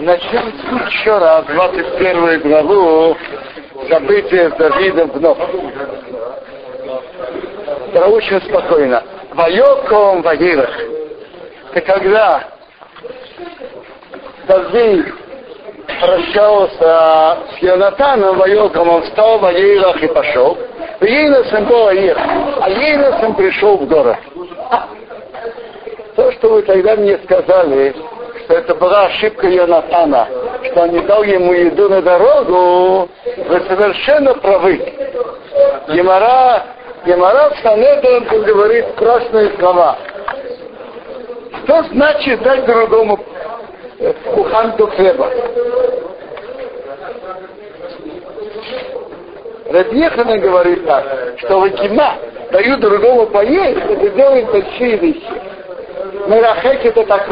Начнем еще раз 21 главу события с Давидом вновь. Очень спокойно. Вайоком Вагирах. Это когда Давид прощался с Йонатаном Вайоком, он встал в Вагирах и пошел. Ейносом был Аир, а Ейносом пришел в город. То, что вы тогда мне сказали, что это была ошибка Йонатана, что он не дал ему еду на дорогу, вы совершенно правы. Емара, Емара в Санедрон говорит красные слова. Что значит дать другому куханку хлеба? Рабьехана говорит так, что вакима дают другому поесть, это делает большие вещи. Мерахек это так,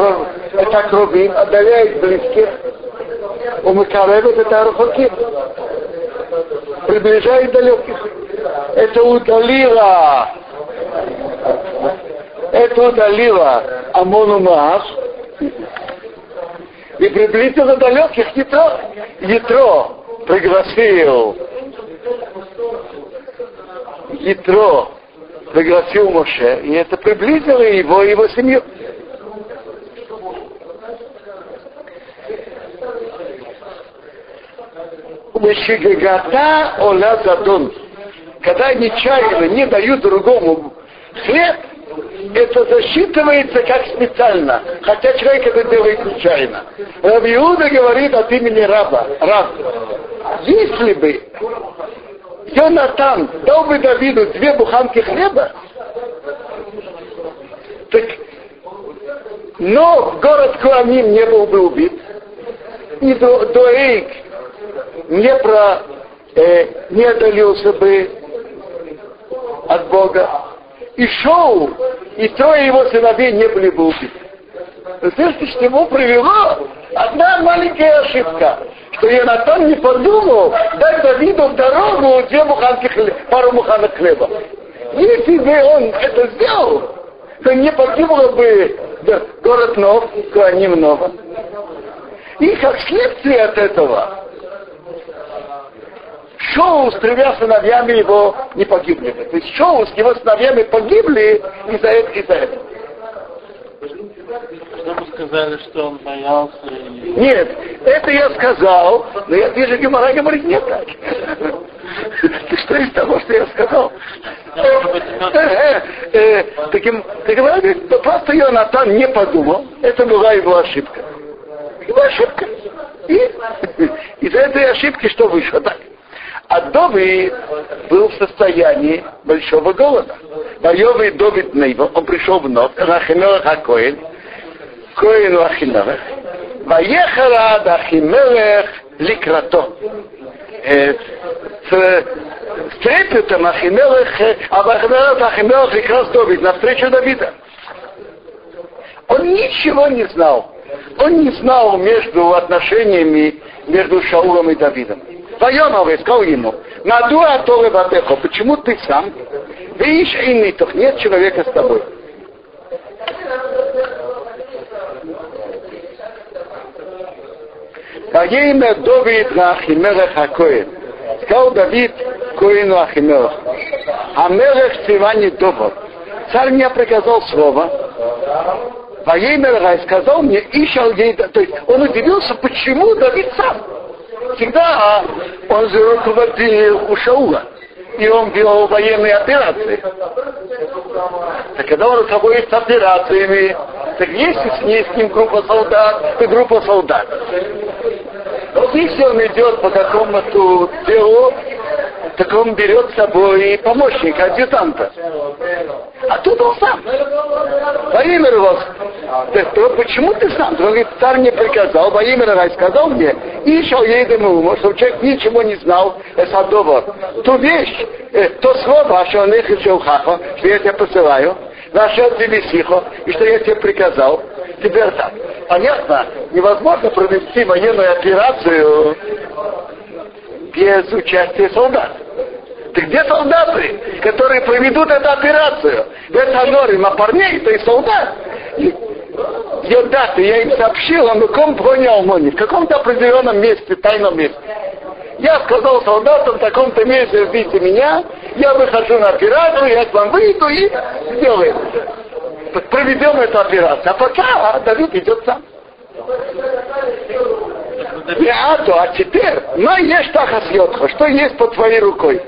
это кровим, отдаляет близких. У Макаревет это архоким. Приближает далеких. Это удалило это удалило Амону Маас и приблизило далеких Ятро. Ятро пригласил Ятро пригласил Моше, и это приблизило его и его семью. Мешигагата оля задун. Когда нечаянно не дают другому хлеб, это засчитывается как специально, хотя человек это делает нечаянно. Рабиуда говорит от имени раба. Раб. Если бы Йонатан дал бы Давиду две буханки хлеба, так, но город Куамим не был бы убит, и до, Доэйк не, про, э, не отдалился бы от Бога, и шел, и трое его сыновей не были бы убиты. Слышите, что ему привело одна маленькая ошибка, что Янатан не подумал дать Давиду в дорогу две буханки хлеба, пару буханок хлеба. Если бы он это сделал, то не погибло бы город Нов, Куаним Нова. И как следствие от этого, Шоу с тремя сыновьями его не погибли. То есть Шоу с его сыновьями погибли из-за этого. Из этого. Что вы сказали, что он боялся? И... Нет, это я сказал, но я вижу, Гемора говорит, нет так. Что из того, что я сказал? Таким, таким, просто Йонатан не подумал, это была его ошибка. Его ошибка. И из этой ошибки что вышло? Так. А Довид был в состоянии большого голода. Воевый Довид Нейва, он пришел вновь, Рахимелах Акоин, Коину Ахимелах, Ваехала Ахимелех Ликрато. С трепетом Ахимелех, а Ахимелех Ахимелех Ликрас Довид, навстречу Давида. Он ничего не знал. Он не знал между отношениями между Шаулом и Давидом. Вайонова сказал ему, Надуа Торы Ватехо, почему ты сам? Видишь, иннитов, нет человека с тобой. Ваимя Давид на Ахимелех Акоин. Сказал Давид Коину Ахимелех. Амелех Цивани Добр. Царь мне приказал слово. Ваимер сказал мне, ищал ей, то есть он удивился, почему Давид сам всегда он же руководил у Шаула. И он вел военные операции. Так когда он руководит операциями, так если с ней с ним группа солдат, то группа солдат. Вот если он идет по какому-то делу, так он берет с собой помощника, адъютанта. А тут он сам. Во имя его. То, почему ты сам? Он говорит, царь мне приказал, во имя Рай сказал мне, и еще едем чтобы человек ничего не знал, это договор. Ту вещь, э, то слово, что он их хаха, что я тебя посылаю, нашел тебе сихо, и что я тебе приказал, теперь так. Понятно, невозможно провести военную операцию без участия солдат. Так где солдаты, которые проведут эту операцию? Это норма парней, то есть солдат. Йодаты, я им сообщил, он ком понял мони, в каком-то определенном месте, тайном месте. Я сказал солдатам, в таком-то месте ждите меня, я выхожу на операцию, я к вам выйду и сделаем. Проведем эту операцию. А пока Давид идет сам. Виату, а теперь, но есть тахасьотха, что есть под твоей рукой?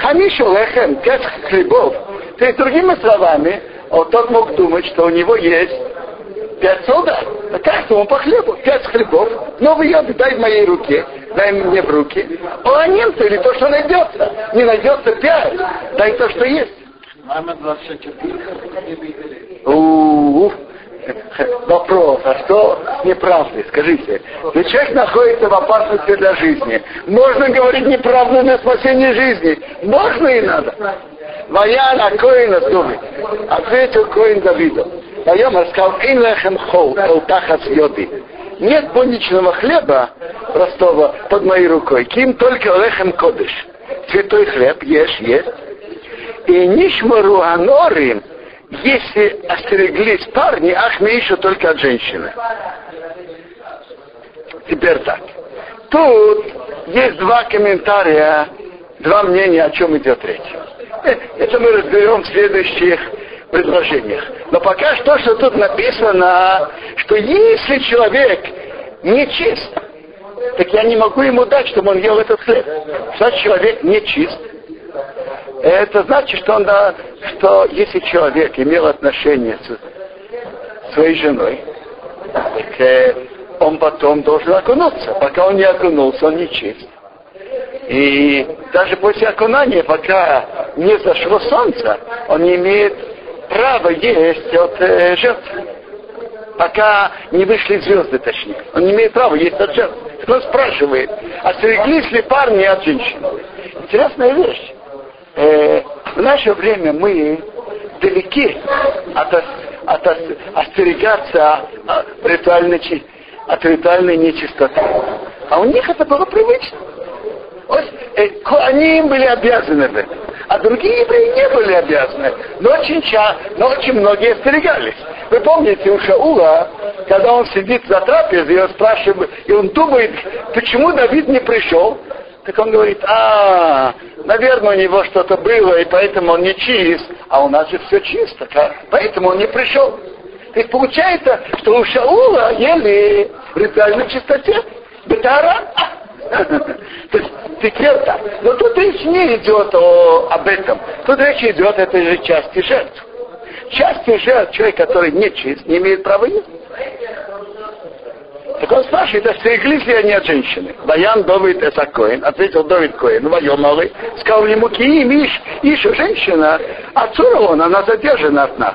Хамишу лехем, пять хлебов. То есть, другими словами, вот тот мог думать, что у него есть пять солдат. А как ему по хлебу? Пять хлебов. Новый йод дай в моей руке. Дай мне в руки. А немцы или то, что найдется. Не найдется пять. Дай то, что есть. 24. У-у-у. Вопрос, а что неправды? Скажите, но человек находится в опасности для жизни. Можно говорить неправду на спасение жизни? Можно и надо. Ваяна Коина думает. Ответил Коин Давиду. Поем сказал, ин лехем хол, элтахас йоди. Нет будничного хлеба простого под моей рукой. Ким только лехем кодыш. Святой хлеб ешь, есть. И нишмару анорим, если остереглись парни, ах, мы еще только от женщины. Теперь так. Тут есть два комментария, два мнения, о чем идет речь. Э, это мы разберем в следующих предложениях. Но пока что, что тут написано, что если человек не чист, так я не могу ему дать, чтобы он ел этот хлеб. Что человек не чист? Это значит, что, он, что если человек имел отношение с своей женой, так э, он потом должен окунуться. Пока он не окунулся, он не чист. И даже после окунания, пока не зашло солнце, он не имеет права есть от э, жертвы. Пока не вышли звезды, точнее. Он не имеет права есть от жертвы. Он спрашивает, остереглись ли парни от женщин? Интересная вещь. Э, в наше время мы далеки от, от, от остерегаться от ритуальной, от ритуальной нечистоты. А у них это было привычно. Э, они им были обязаны в. А другие евреи не были обязаны. Но очень, ча, но очень многие остерегались. Вы помните у Шаула, когда он сидит за трапезой, и он спрашивает, и он думает, почему Давид не пришел? Так он говорит, а, наверное, у него что-то было, и поэтому он не чист, а у нас же все чисто, поэтому он не пришел. То есть получается, что у Шаула ели в ритуальной чистоте. Бетара. То есть теперь так. Но тут речь не идет о, об этом. Тут речь идет о этой же части жертв. Части жертв человек, который не чист, не имеет права есть. Так он спрашивает, остереглись ли они от женщины? Баян Довид Эсакоин, ответил Довид Коин, воем новый, сказал ему, Киим Иш, Иша женщина, отсюда он, она задержана от нас.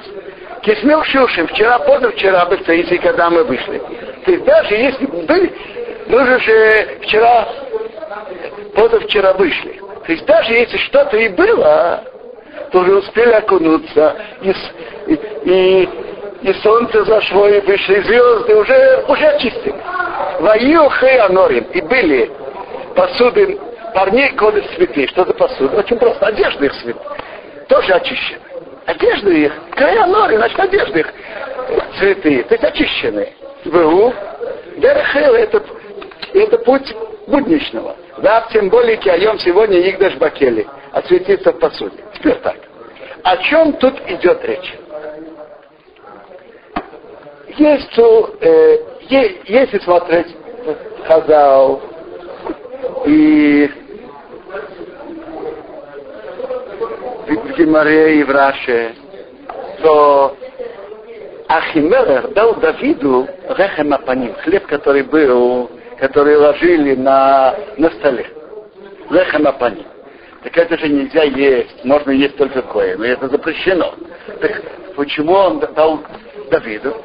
Кисмел Шилшин, вчера, позавчера, бы если когда мы вышли. То есть даже если были, мы же вчера, позавчера вышли. То есть даже если что-то и было, то уже успели окунуться, и, и, и солнце зашло, и вышли звезды, уже, уже очистили. Ваю анорим, и были посуды парней коды цветы. Что за посуда? Очень просто, одежда их цвет. Тоже очищены. Одежда их, края норы, значит, одежда их цветы, то есть очищенные. ВУ, Дерхел, это это путь будничного. Да, тем более киайом сегодня их даже бакели, осветиться в посуде. Теперь так. О чем тут идет речь? Есть, э, если смотреть Хазал и в Гимаре и в Раше, то Ахимелер дал Давиду рехем апаним, хлеб, который был которые ложили на, на столе. Лехам апани. Так это же нельзя есть, можно есть только кое, но это запрещено. Так почему он дал Давиду?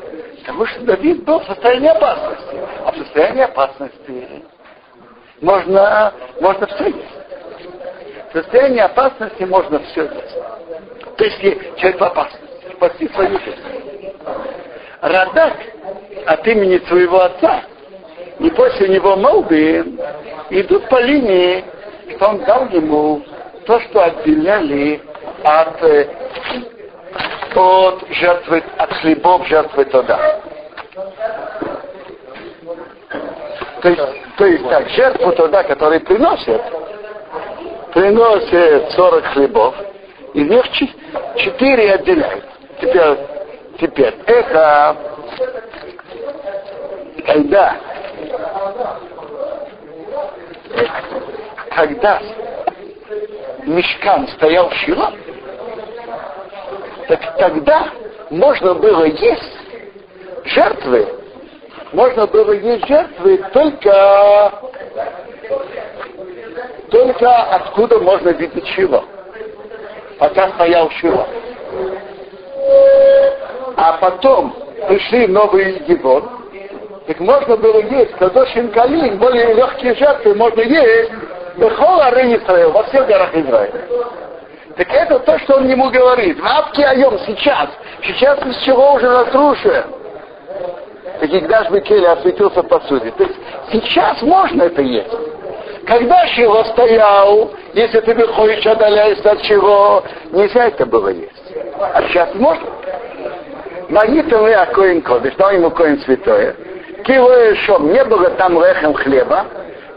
Потому что Давид был в состоянии опасности. А в состоянии опасности можно, можно все есть. В состоянии опасности можно все есть. То есть человек в опасности, спасти свою жизнь. Радак от имени своего отца и после него молды идут по линии, что он дал ему то, что отделяли от, э, от жертвы, от хлебов жертвы туда. То есть, то есть так, жертву туда, который приносит, приносит 40 хлебов, из них 4 отделяют. Теперь, теперь это когда когда мешкан стоял в Шило, так тогда можно было есть жертвы, можно было есть жертвы только, только откуда можно видеть Шило. Пока стоял Шило. А потом пришли новые Египет, так можно было есть Кадошин Калин, более легкие жертвы можно есть Бехола Ры Израил, во всех горах Израиля. Так это то, что он ему говорит. Вапки Айом сейчас. Сейчас из чего уже разрушен. Так Игдаш Бекели осветился посуде. То есть сейчас можно это есть. Когда Шило стоял, если ты выходишь, отдаляешься от чего, нельзя это было есть. А сейчас можно. Магитом и Акоин Кодыш, дал ему Коин Святое. Кило Шом, не было там лехем хлеба,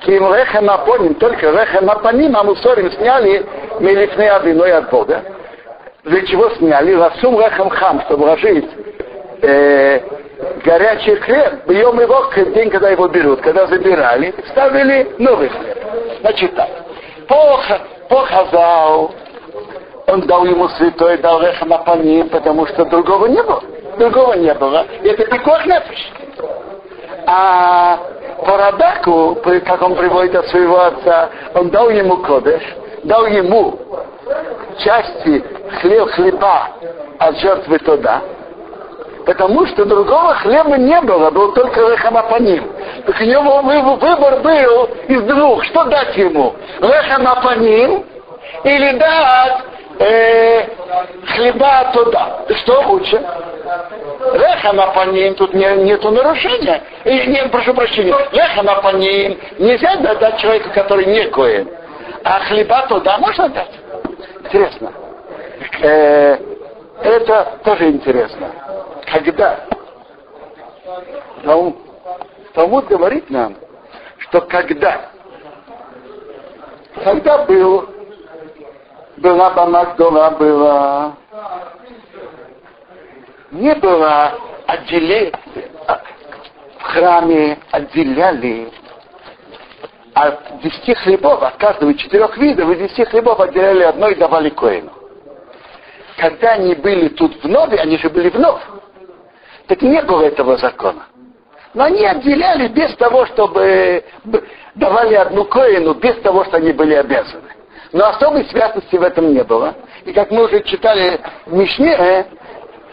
Ким рехем апоним, только рехем апоним, а мусорим сняли мелифны одиной от Бога. Для чего сняли? Расум рехем хам, чтобы ложить э, горячий хлеб, бьем его в день, когда его берут. Когда забирали, ставили новый хлеб. Значит так. По, по Хазау он дал ему святой, дал рехем апоним, потому что другого не было. Другого не было. И это пикох нефиш. А по Радаку, как он приводит от своего отца, он дал ему кодеш, дал ему части хлеб, хлеба от жертвы туда, потому что другого хлеба не было, был только лехамапаним. Так у него выбор был из двух, что дать ему? Лехамапаним или дать э, хлеба туда. Что лучше? Леха на паним, тут не, нету нарушения. И, не, прошу прощения, леха на паним нельзя дать человеку, который не коин. А хлеба туда можно дать? Интересно. Э, это тоже интересно. Когда Талмуд, Талмуд говорит нам, что когда когда был была Бамагдола, была не было отделения, в храме отделяли от десяти хлебов, от каждого из четырех видов, из десяти хлебов отделяли одно и давали коину. Когда они были тут вновь, они же были вновь, так не было этого закона. Но они отделяли без того, чтобы давали одну коину, без того, что они были обязаны. Но особой святости в этом не было. И как мы уже читали в Мишне,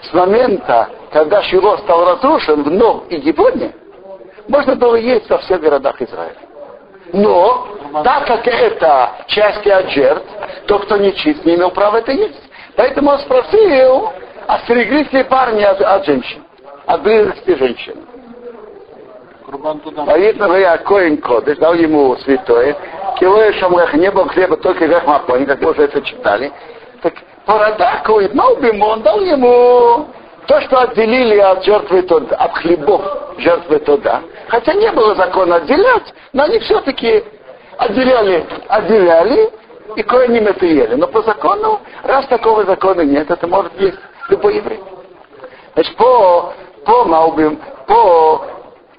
с момента, когда Шило стал разрушен в Нов и Гибоне, можно было есть во всех городах Израиля. Но, так как это части от жертв, то, кто не чист, не имел права это есть. Поэтому он спросил, остереглись ли парни от, от женщин, от близости женщин. Поэтому я Коин Кодыш дал ему святое. Килоя Шамрех не был хлеба, только Рех Мапони, как мы уже это читали. Так Парадаку и он дал ему то, что отделили от жертвы туда, от хлебов жертвы туда. Хотя не было закона отделять, но они все-таки отделяли, отделяли, и кое-ним это ели. Но по закону, раз такого закона нет, это может есть любой еврей. Значит, по, по Маубим, по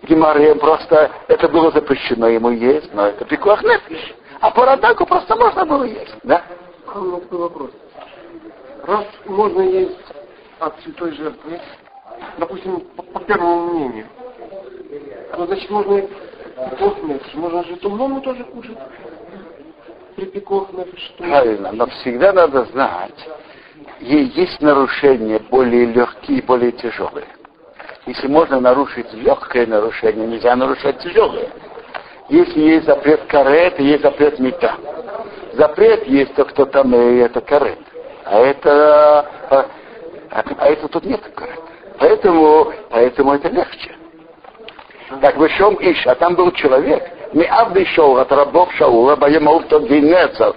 Гемаре просто это было запрещено ему есть, но это пикуах нефиш. А по Радаку просто можно было есть, да? вопрос раз можно есть от святой жертвы, допустим, по, по первому мнению, то значит можно и пикох нефиш, можно же тумному тоже кушать. При пикох нефиш. Правильно, но всегда надо знать, есть нарушения более легкие и более тяжелые. Если можно нарушить легкое нарушение, нельзя нарушать тяжелое. Если есть запрет карет, есть запрет мета. Запрет есть то, кто там, и это карет. А это, а, а это тут нет корыта. Поэтому, поэтому это легче. Так в Ишом Иш, а там был человек, не Авды шел от рабов Шаула, Баемауф тот Генецов,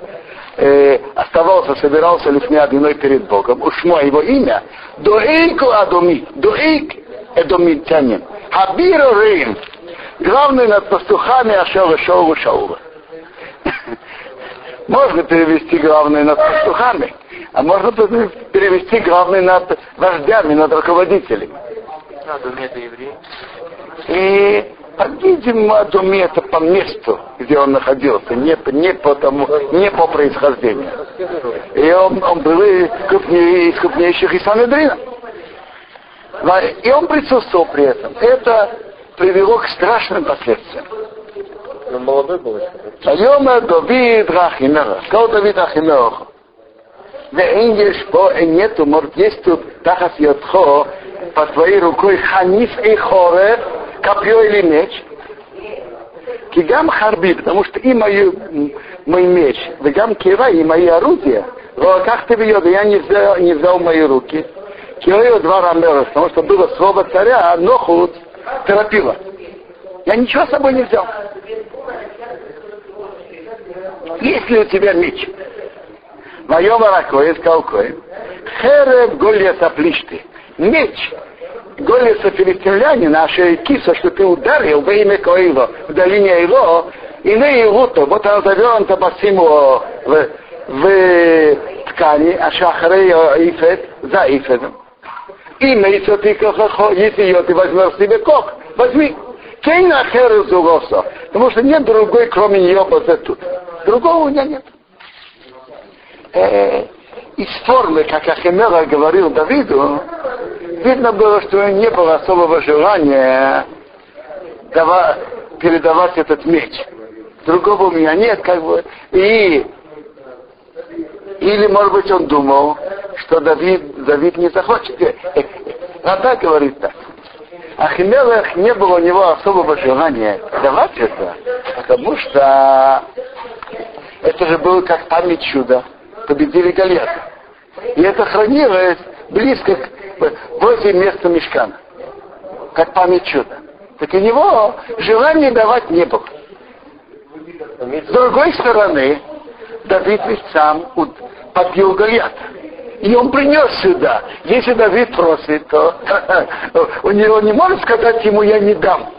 э, оставался, собирался лифней одной перед Богом. Ушмо его имя, Дуэйку Адоми, Дуэйк Эдомитянин. Абиру Рим. Главный над пастухами Ашера Шоу Шаула. Можно перевести главный над пастухами, а можно перевести главный над вождями, над руководителями. И, по-видимому, Адуме это по месту, где он находился, не, не, по, тому, не по происхождению. И он, он был крупнее, из крупнейших из Санедрина. И он присутствовал при этом. Это привело к страшным последствиям. Он молодой был еще. ויאמר דוד רחימך, כל דוד רחימך. ואין יש פה, אין нету, может, есть тут тахас йотхо, под твоей рукой ханиф и хорев, копье или меч. Кигам харби, потому что и мою, мой меч, вегам кира, и мои орудия, как ты бьет, я не взял, не взял мои руки. Кирою два рамера, потому что было слово царя, а Нохут торопила. Я ничего с собой не взял. Есть ли у тебя меч? Моем Аракое сказал Коин. Херев Гольяса Плишты. Меч Гольяса филистимлянина, а киса, что ты ударил во имя Коила в долине его, и его то, вот он завернута по всему в, в ткани, а шахрей ифет за ифетом. Имя и что ты если ее ты возьмешь себе кок, возьми. Кейна херу зугоса. Потому что нет другой, кроме нее, тут. Другого у меня нет. Э, из формы, как Ахимера говорил Давиду, видно было, что у него не было особого желания давать, передавать этот меч. Другого у меня нет, как бы. И или, может быть, он думал, что Давид, Давид не захочет. Рада говорит так. Ахимелех не было у него особого желания давать это, потому что это же было как память чуда. Победили Голиафа. И это хранилось близко к, возле места мешкана. Как память чуда. Так у него желания давать не было. С другой стороны, Давид ведь сам побил Голиафа. И он принес сюда. Если Давид просит, то у него не может сказать ему, я не дам.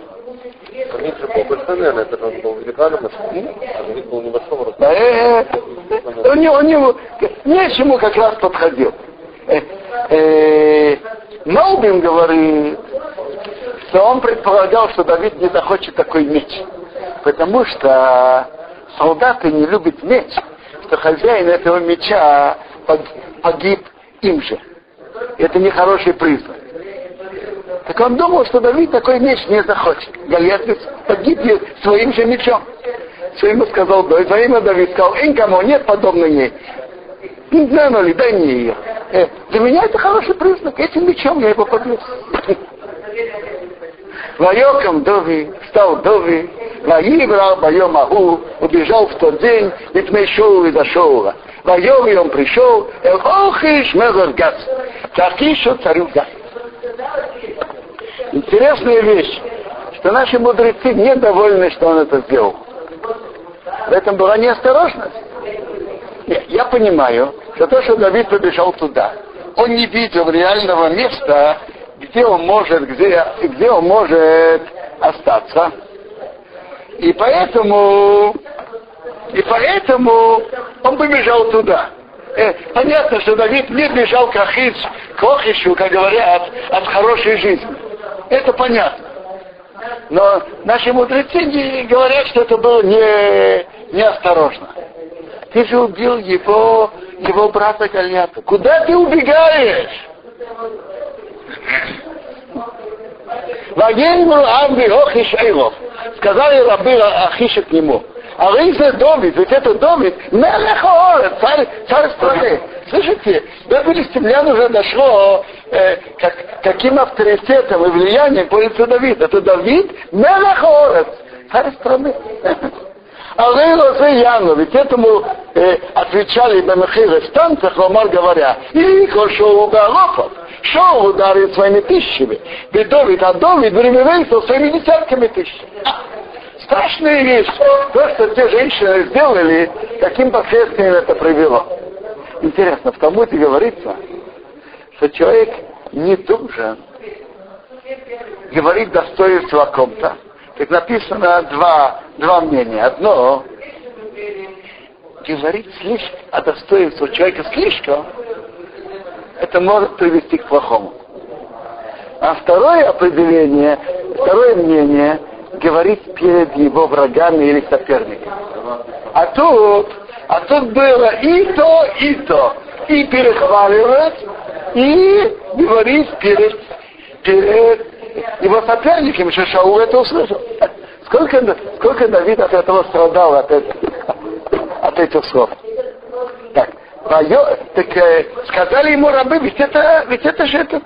Давид же был большой, наверное, это он был великаном, а Давид был небольшого роста. У него, у него не чему как раз подходил. Наубин говорит, что он предполагал, что Давид не захочет такой меч. Потому что солдаты не любят меч, что хозяин этого меча погиб им же. Это нехороший признак. Так он думал, что Давид такой меч не захочет. Голиаф погиб своим же мечом. Что ему сказал Давид? Во имя Давид сказал, никому нет подобной ней. Не знаю, ну ли, дай мне ее. Э, для меня это хороший признак. Этим мечом я его побил. Вайоком Дови, стал Дови, Ваибрал Байом Аху, убежал в тот день, ведь мы шоу и зашел. Вайом он пришел, Эл Охиш Мезер Газ, к Акишу царю Газ. Интересная вещь, что наши мудрецы недовольны, что он это сделал. В этом была неосторожность. Нет, я понимаю, что то, что Давид побежал туда, он не видел реального места, где он может, где, где он может остаться. И поэтому, и поэтому он побежал туда. Э, понятно, что Давид не бежал к Ахиш, к Охишу, как говорят, от хорошей жизни. Это понятно. Но наши мудрецы говорят, что это было не, неосторожно. Ты же убил его, его брата Гальята. Куда ты убегаешь? Вагельму Авби Охиш Эйлов. Сказали рабы Ахиша к нему. А Рейза Домит, ведь это Домит, Мелехоора, царь, царь страны. Слышите, до филистимлян уже дошло, э, как, каким авторитетом и влиянием пользуется Давид. Это Давид Мелехоора, царь страны. А Лейлозе Яну, ведь этому э, отвечали Бамахира станциях, Ломар говоря, и шоу Галопов, шоу ударит своими тысячами, ведь Давид, а Давид временился своими десятками тысяч. Страшная вещь. То, что те женщины сделали, каким последствиям это привело. Интересно, в Талмуде говорится, что человек не должен говорит достоинство о ком-то, так написано два, два мнения. Одно говорить слишком, о достоинстве человека слишком, это может привести к плохому. А второе определение, второе мнение, говорить перед его врагами или соперниками. А тут, а тут было и то, и то. И перехваливать, и говорить перед, перед его соперниками, что Шаул это услышал. Сколько, сколько Давид от этого страдал, от, от этих слов. Так, так э, сказали ему рабы, ведь это, ведь это же это,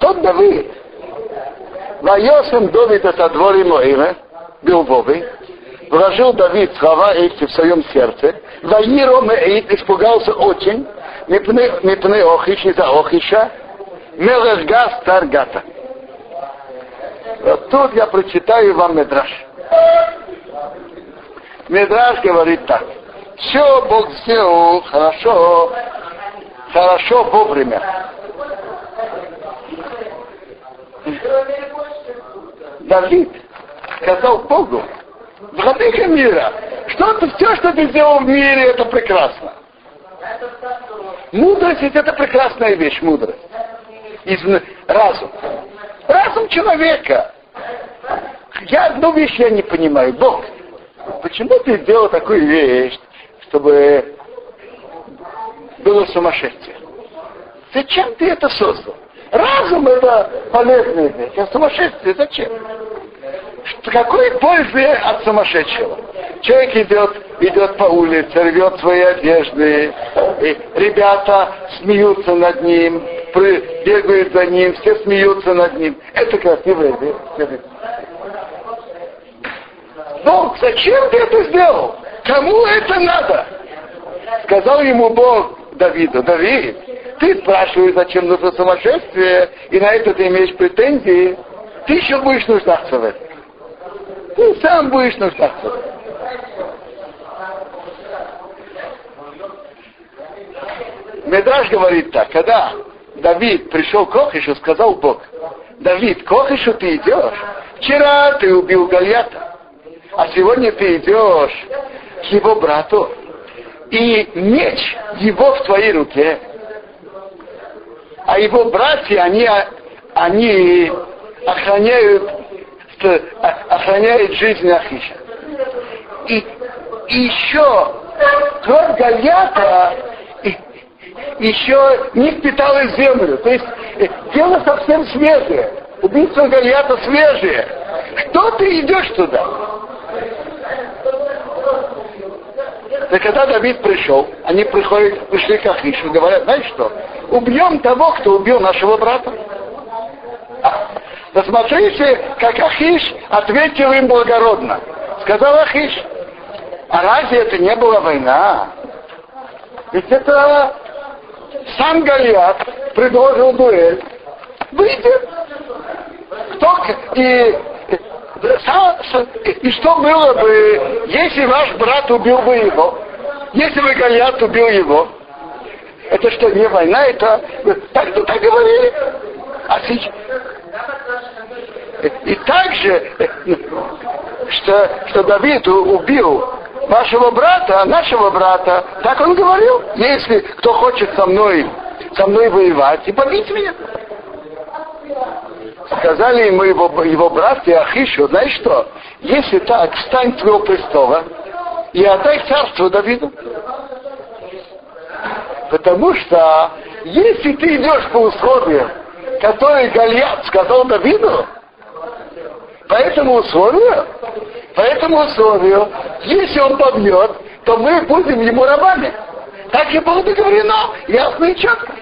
тот Давид. Вайосом Давид это дворе Моиве, был Вовы, вложил Давид слова эти в своем сердце, Ваиро Меид испугался очень, Мипны Охиш из-за Охиша, Мелешга Старгата. Вот тут я прочитаю вам Медраж. Медраж говорит так. Все Бог сделал хорошо, хорошо вовремя. Давид сказал Богу, владыка мира, что ты, все, что ты сделал в мире, это прекрасно. Мудрость ведь это прекрасная вещь, мудрость. Из, разум. Разум человека. Я одну вещь я не понимаю. Бог, почему ты сделал такую вещь, чтобы было сумасшествие? Зачем ты это создал? Разум это полезная вещь, а сумасшествие зачем? Какой пользы от сумасшедшего? Человек идет, идет по улице, рвет свои одежды, и ребята смеются над ним, бегают за ним, все смеются над ним. Это красивая вещь. Бог, зачем ты это сделал? Кому это надо? Сказал ему Бог Давиду, Давид, ты спрашиваешь, зачем нужно сумасшествие, и на это ты имеешь претензии, ты еще будешь нуждаться в этом. Ты сам будешь нуждаться в этом. Медраж говорит так, когда Давид пришел к Охишу, сказал Бог, Давид, Охишу ты идешь? Вчера ты убил Гальята, а сегодня ты идешь его брату, и меч его в твоей руке. А его братья, они, они охраняют, охраняют жизнь Ахиша. И, и еще кровь Гальята еще не впиталась в землю. То есть э, дело совсем свежее. Убийство Гальята свежее. Что ты идешь туда? И когда Давид пришел, они приходят, пришли к Ахишу, говорят, знаешь что, убьем того, кто убил нашего брата. Посмотрите, как Ахиш ответил им благородно. Сказал Ахиш, а разве это не была война? Ведь это сам Галиат предложил дуэль. Выйдет. Кто и и что было бы, если ваш брат убил бы его? Если бы Галиат убил его? Это что, не война? Это так, ну, так говорили. А сейчас... И также, что, что Давид убил вашего брата, нашего брата, так он говорил, если кто хочет со мной, со мной воевать, и побить меня сказали ему его, его братья Ахишу, знаешь что, если так, встань твоего престола и отдай царство Давиду. Потому что если ты идешь по условиям, которые Гольят сказал Давиду, по этому условию, по этому условию, если он побьет, то мы будем ему рабами. Так и было договорено, ясно и четко.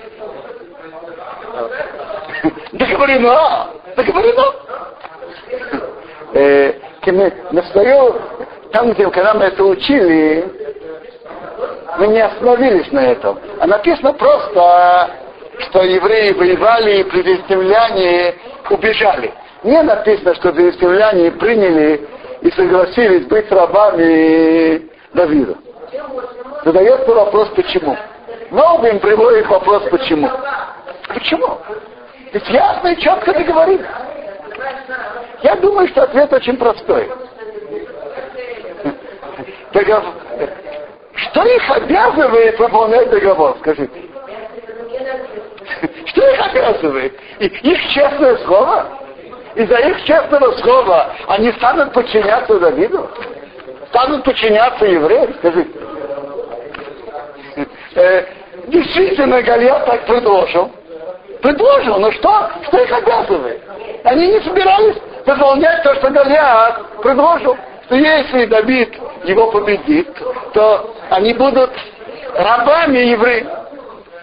Договорено. Договорено. Э, на свою, там, где, когда мы это учили, мы не остановились на этом. А написано просто, что евреи воевали и филистимляне убежали. Не написано, что филистимляне приняли и согласились быть рабами Давида. Задается вопрос, почему. Новым приводит вопрос, почему. Почему? Ведь ясно и четко договорились. Я думаю, что ответ очень простой. Договор. Что их обязывает выполнять договор, скажите? Что их обязывает? Их честное слово? Из-за их честного слова они станут подчиняться Давиду? Станут подчиняться евреям? Скажите. Э, действительно, Галиат так предложил. Предложил, но что? Что их обязывает? Они не собирались выполнять то, что Галиат предложил. Что если Давид его победит, то они будут рабами евреев.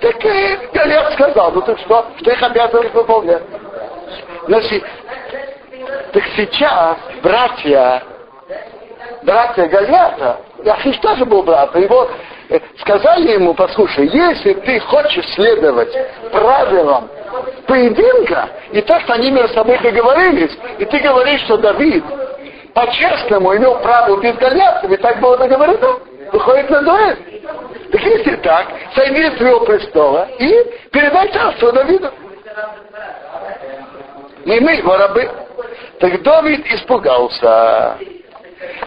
Так и Галиат сказал, ну так что? Что их обязывают выполнять? Значит, так сейчас братья, братья Галиата, Ахиш тоже был брат, его сказали ему, послушай, если ты хочешь следовать правилам поединка, и то, что они между собой договорились, и ты говоришь, что Давид по-честному имел право убить Голиафа, ведь так было договорено, выходит на дуэль. Так если так, сойди с престола и передай царство Давиду. Не мы его рабы. Так Давид испугался.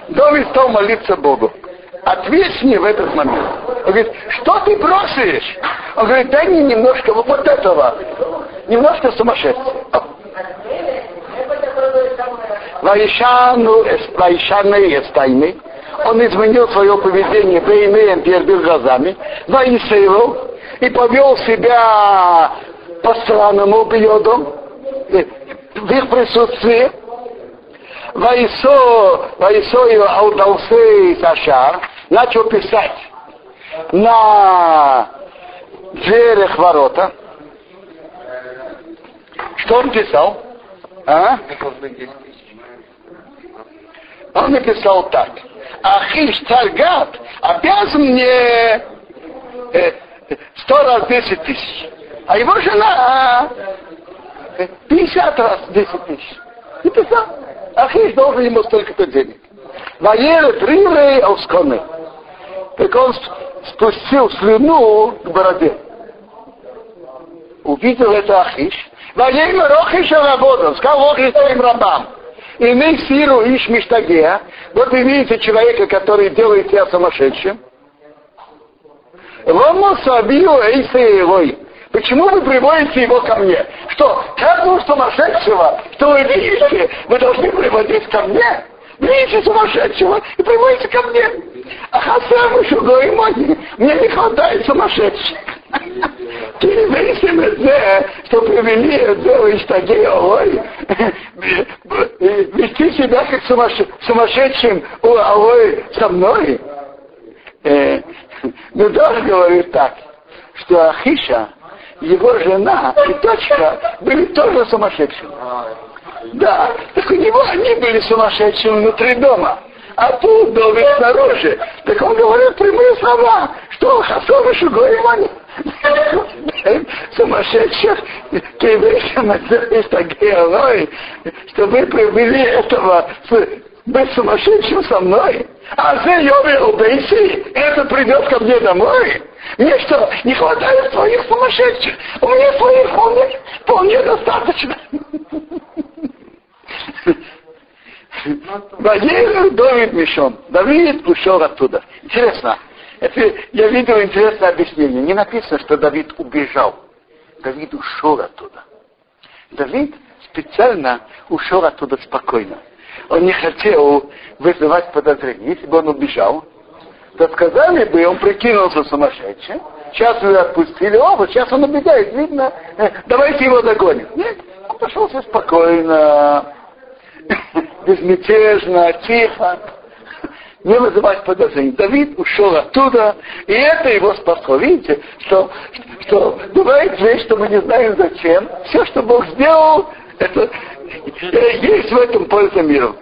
Давид стал молиться Богу ответь мне в этот момент. Он говорит, что ты просишь? Он говорит, дай мне немножко вот, этого, немножко сумасшествия. Ваишану Ваишаны Эстайны, он изменил свое поведение Бейнеем перед глазами, Ваисейлу, и повел себя по странному периоду, в их присутствии, Ваисо, Ваисо Аудалсей Сашар, начал писать на дверях ворота. Что он писал? А? Он написал так. Ахиш Таргат обязан мне э, сто раз десять тысяч. А его жена э, пятьдесят раз десять тысяч. И писал. Ахиш должен ему столько-то денег. Ваерет рилей осконы. Так он спустил слюну к бороде. Увидел это Ахиш. Ваема Рохиша работал, сказал Охиш своим рабам. И мы сиру иш миштагея. Вот вы видите человека, который делает тебя сумасшедшим. Лому сабию эйсе Почему вы приводите его ко мне? Что, каждого сумасшедшего, что вы видите, вы должны приводить ко мне? Видите сумасшедшего и приводите ко мне. А Хасам еще говорит, мне не хватает сумасшедших. Перевесим это, что привели это из ой, вести себя как сумасшедшим, ой, со мной. Э, ну, даже говорит так, что Ахиша, его жена и дочка были тоже сумасшедшими. Да, так у него они были сумасшедшими внутри дома. А тут доме снаружи. Так он говорит прямые слова, что Хасом и Шугоем они сумасшедших еврейским из такие что вы привели этого быть сумасшедшим со мной. А за Йове Убейси, это придет ко мне домой. Мне что, не хватает своих сумасшедших? У меня своих вполне, вполне достаточно. Давид Мишон. Давид ушел оттуда. Интересно. Это, я видел интересное объяснение. Не написано, что Давид убежал. Давид ушел оттуда. Давид специально ушел оттуда спокойно. Он не хотел вызывать подозрения. Если бы он убежал, то сказали бы, он прикинулся сумасшедшим. Сейчас вы отпустили, о, вот сейчас он убегает, видно, э, давайте его догоним. Нет, он пошел все спокойно, безмятежно, тихо, не вызывать подозрений. Давид ушел оттуда, и это его спасло. Видите, что, что бывает вещь, что мы не знаем зачем. Все, что Бог сделал, это есть в этом польза миру.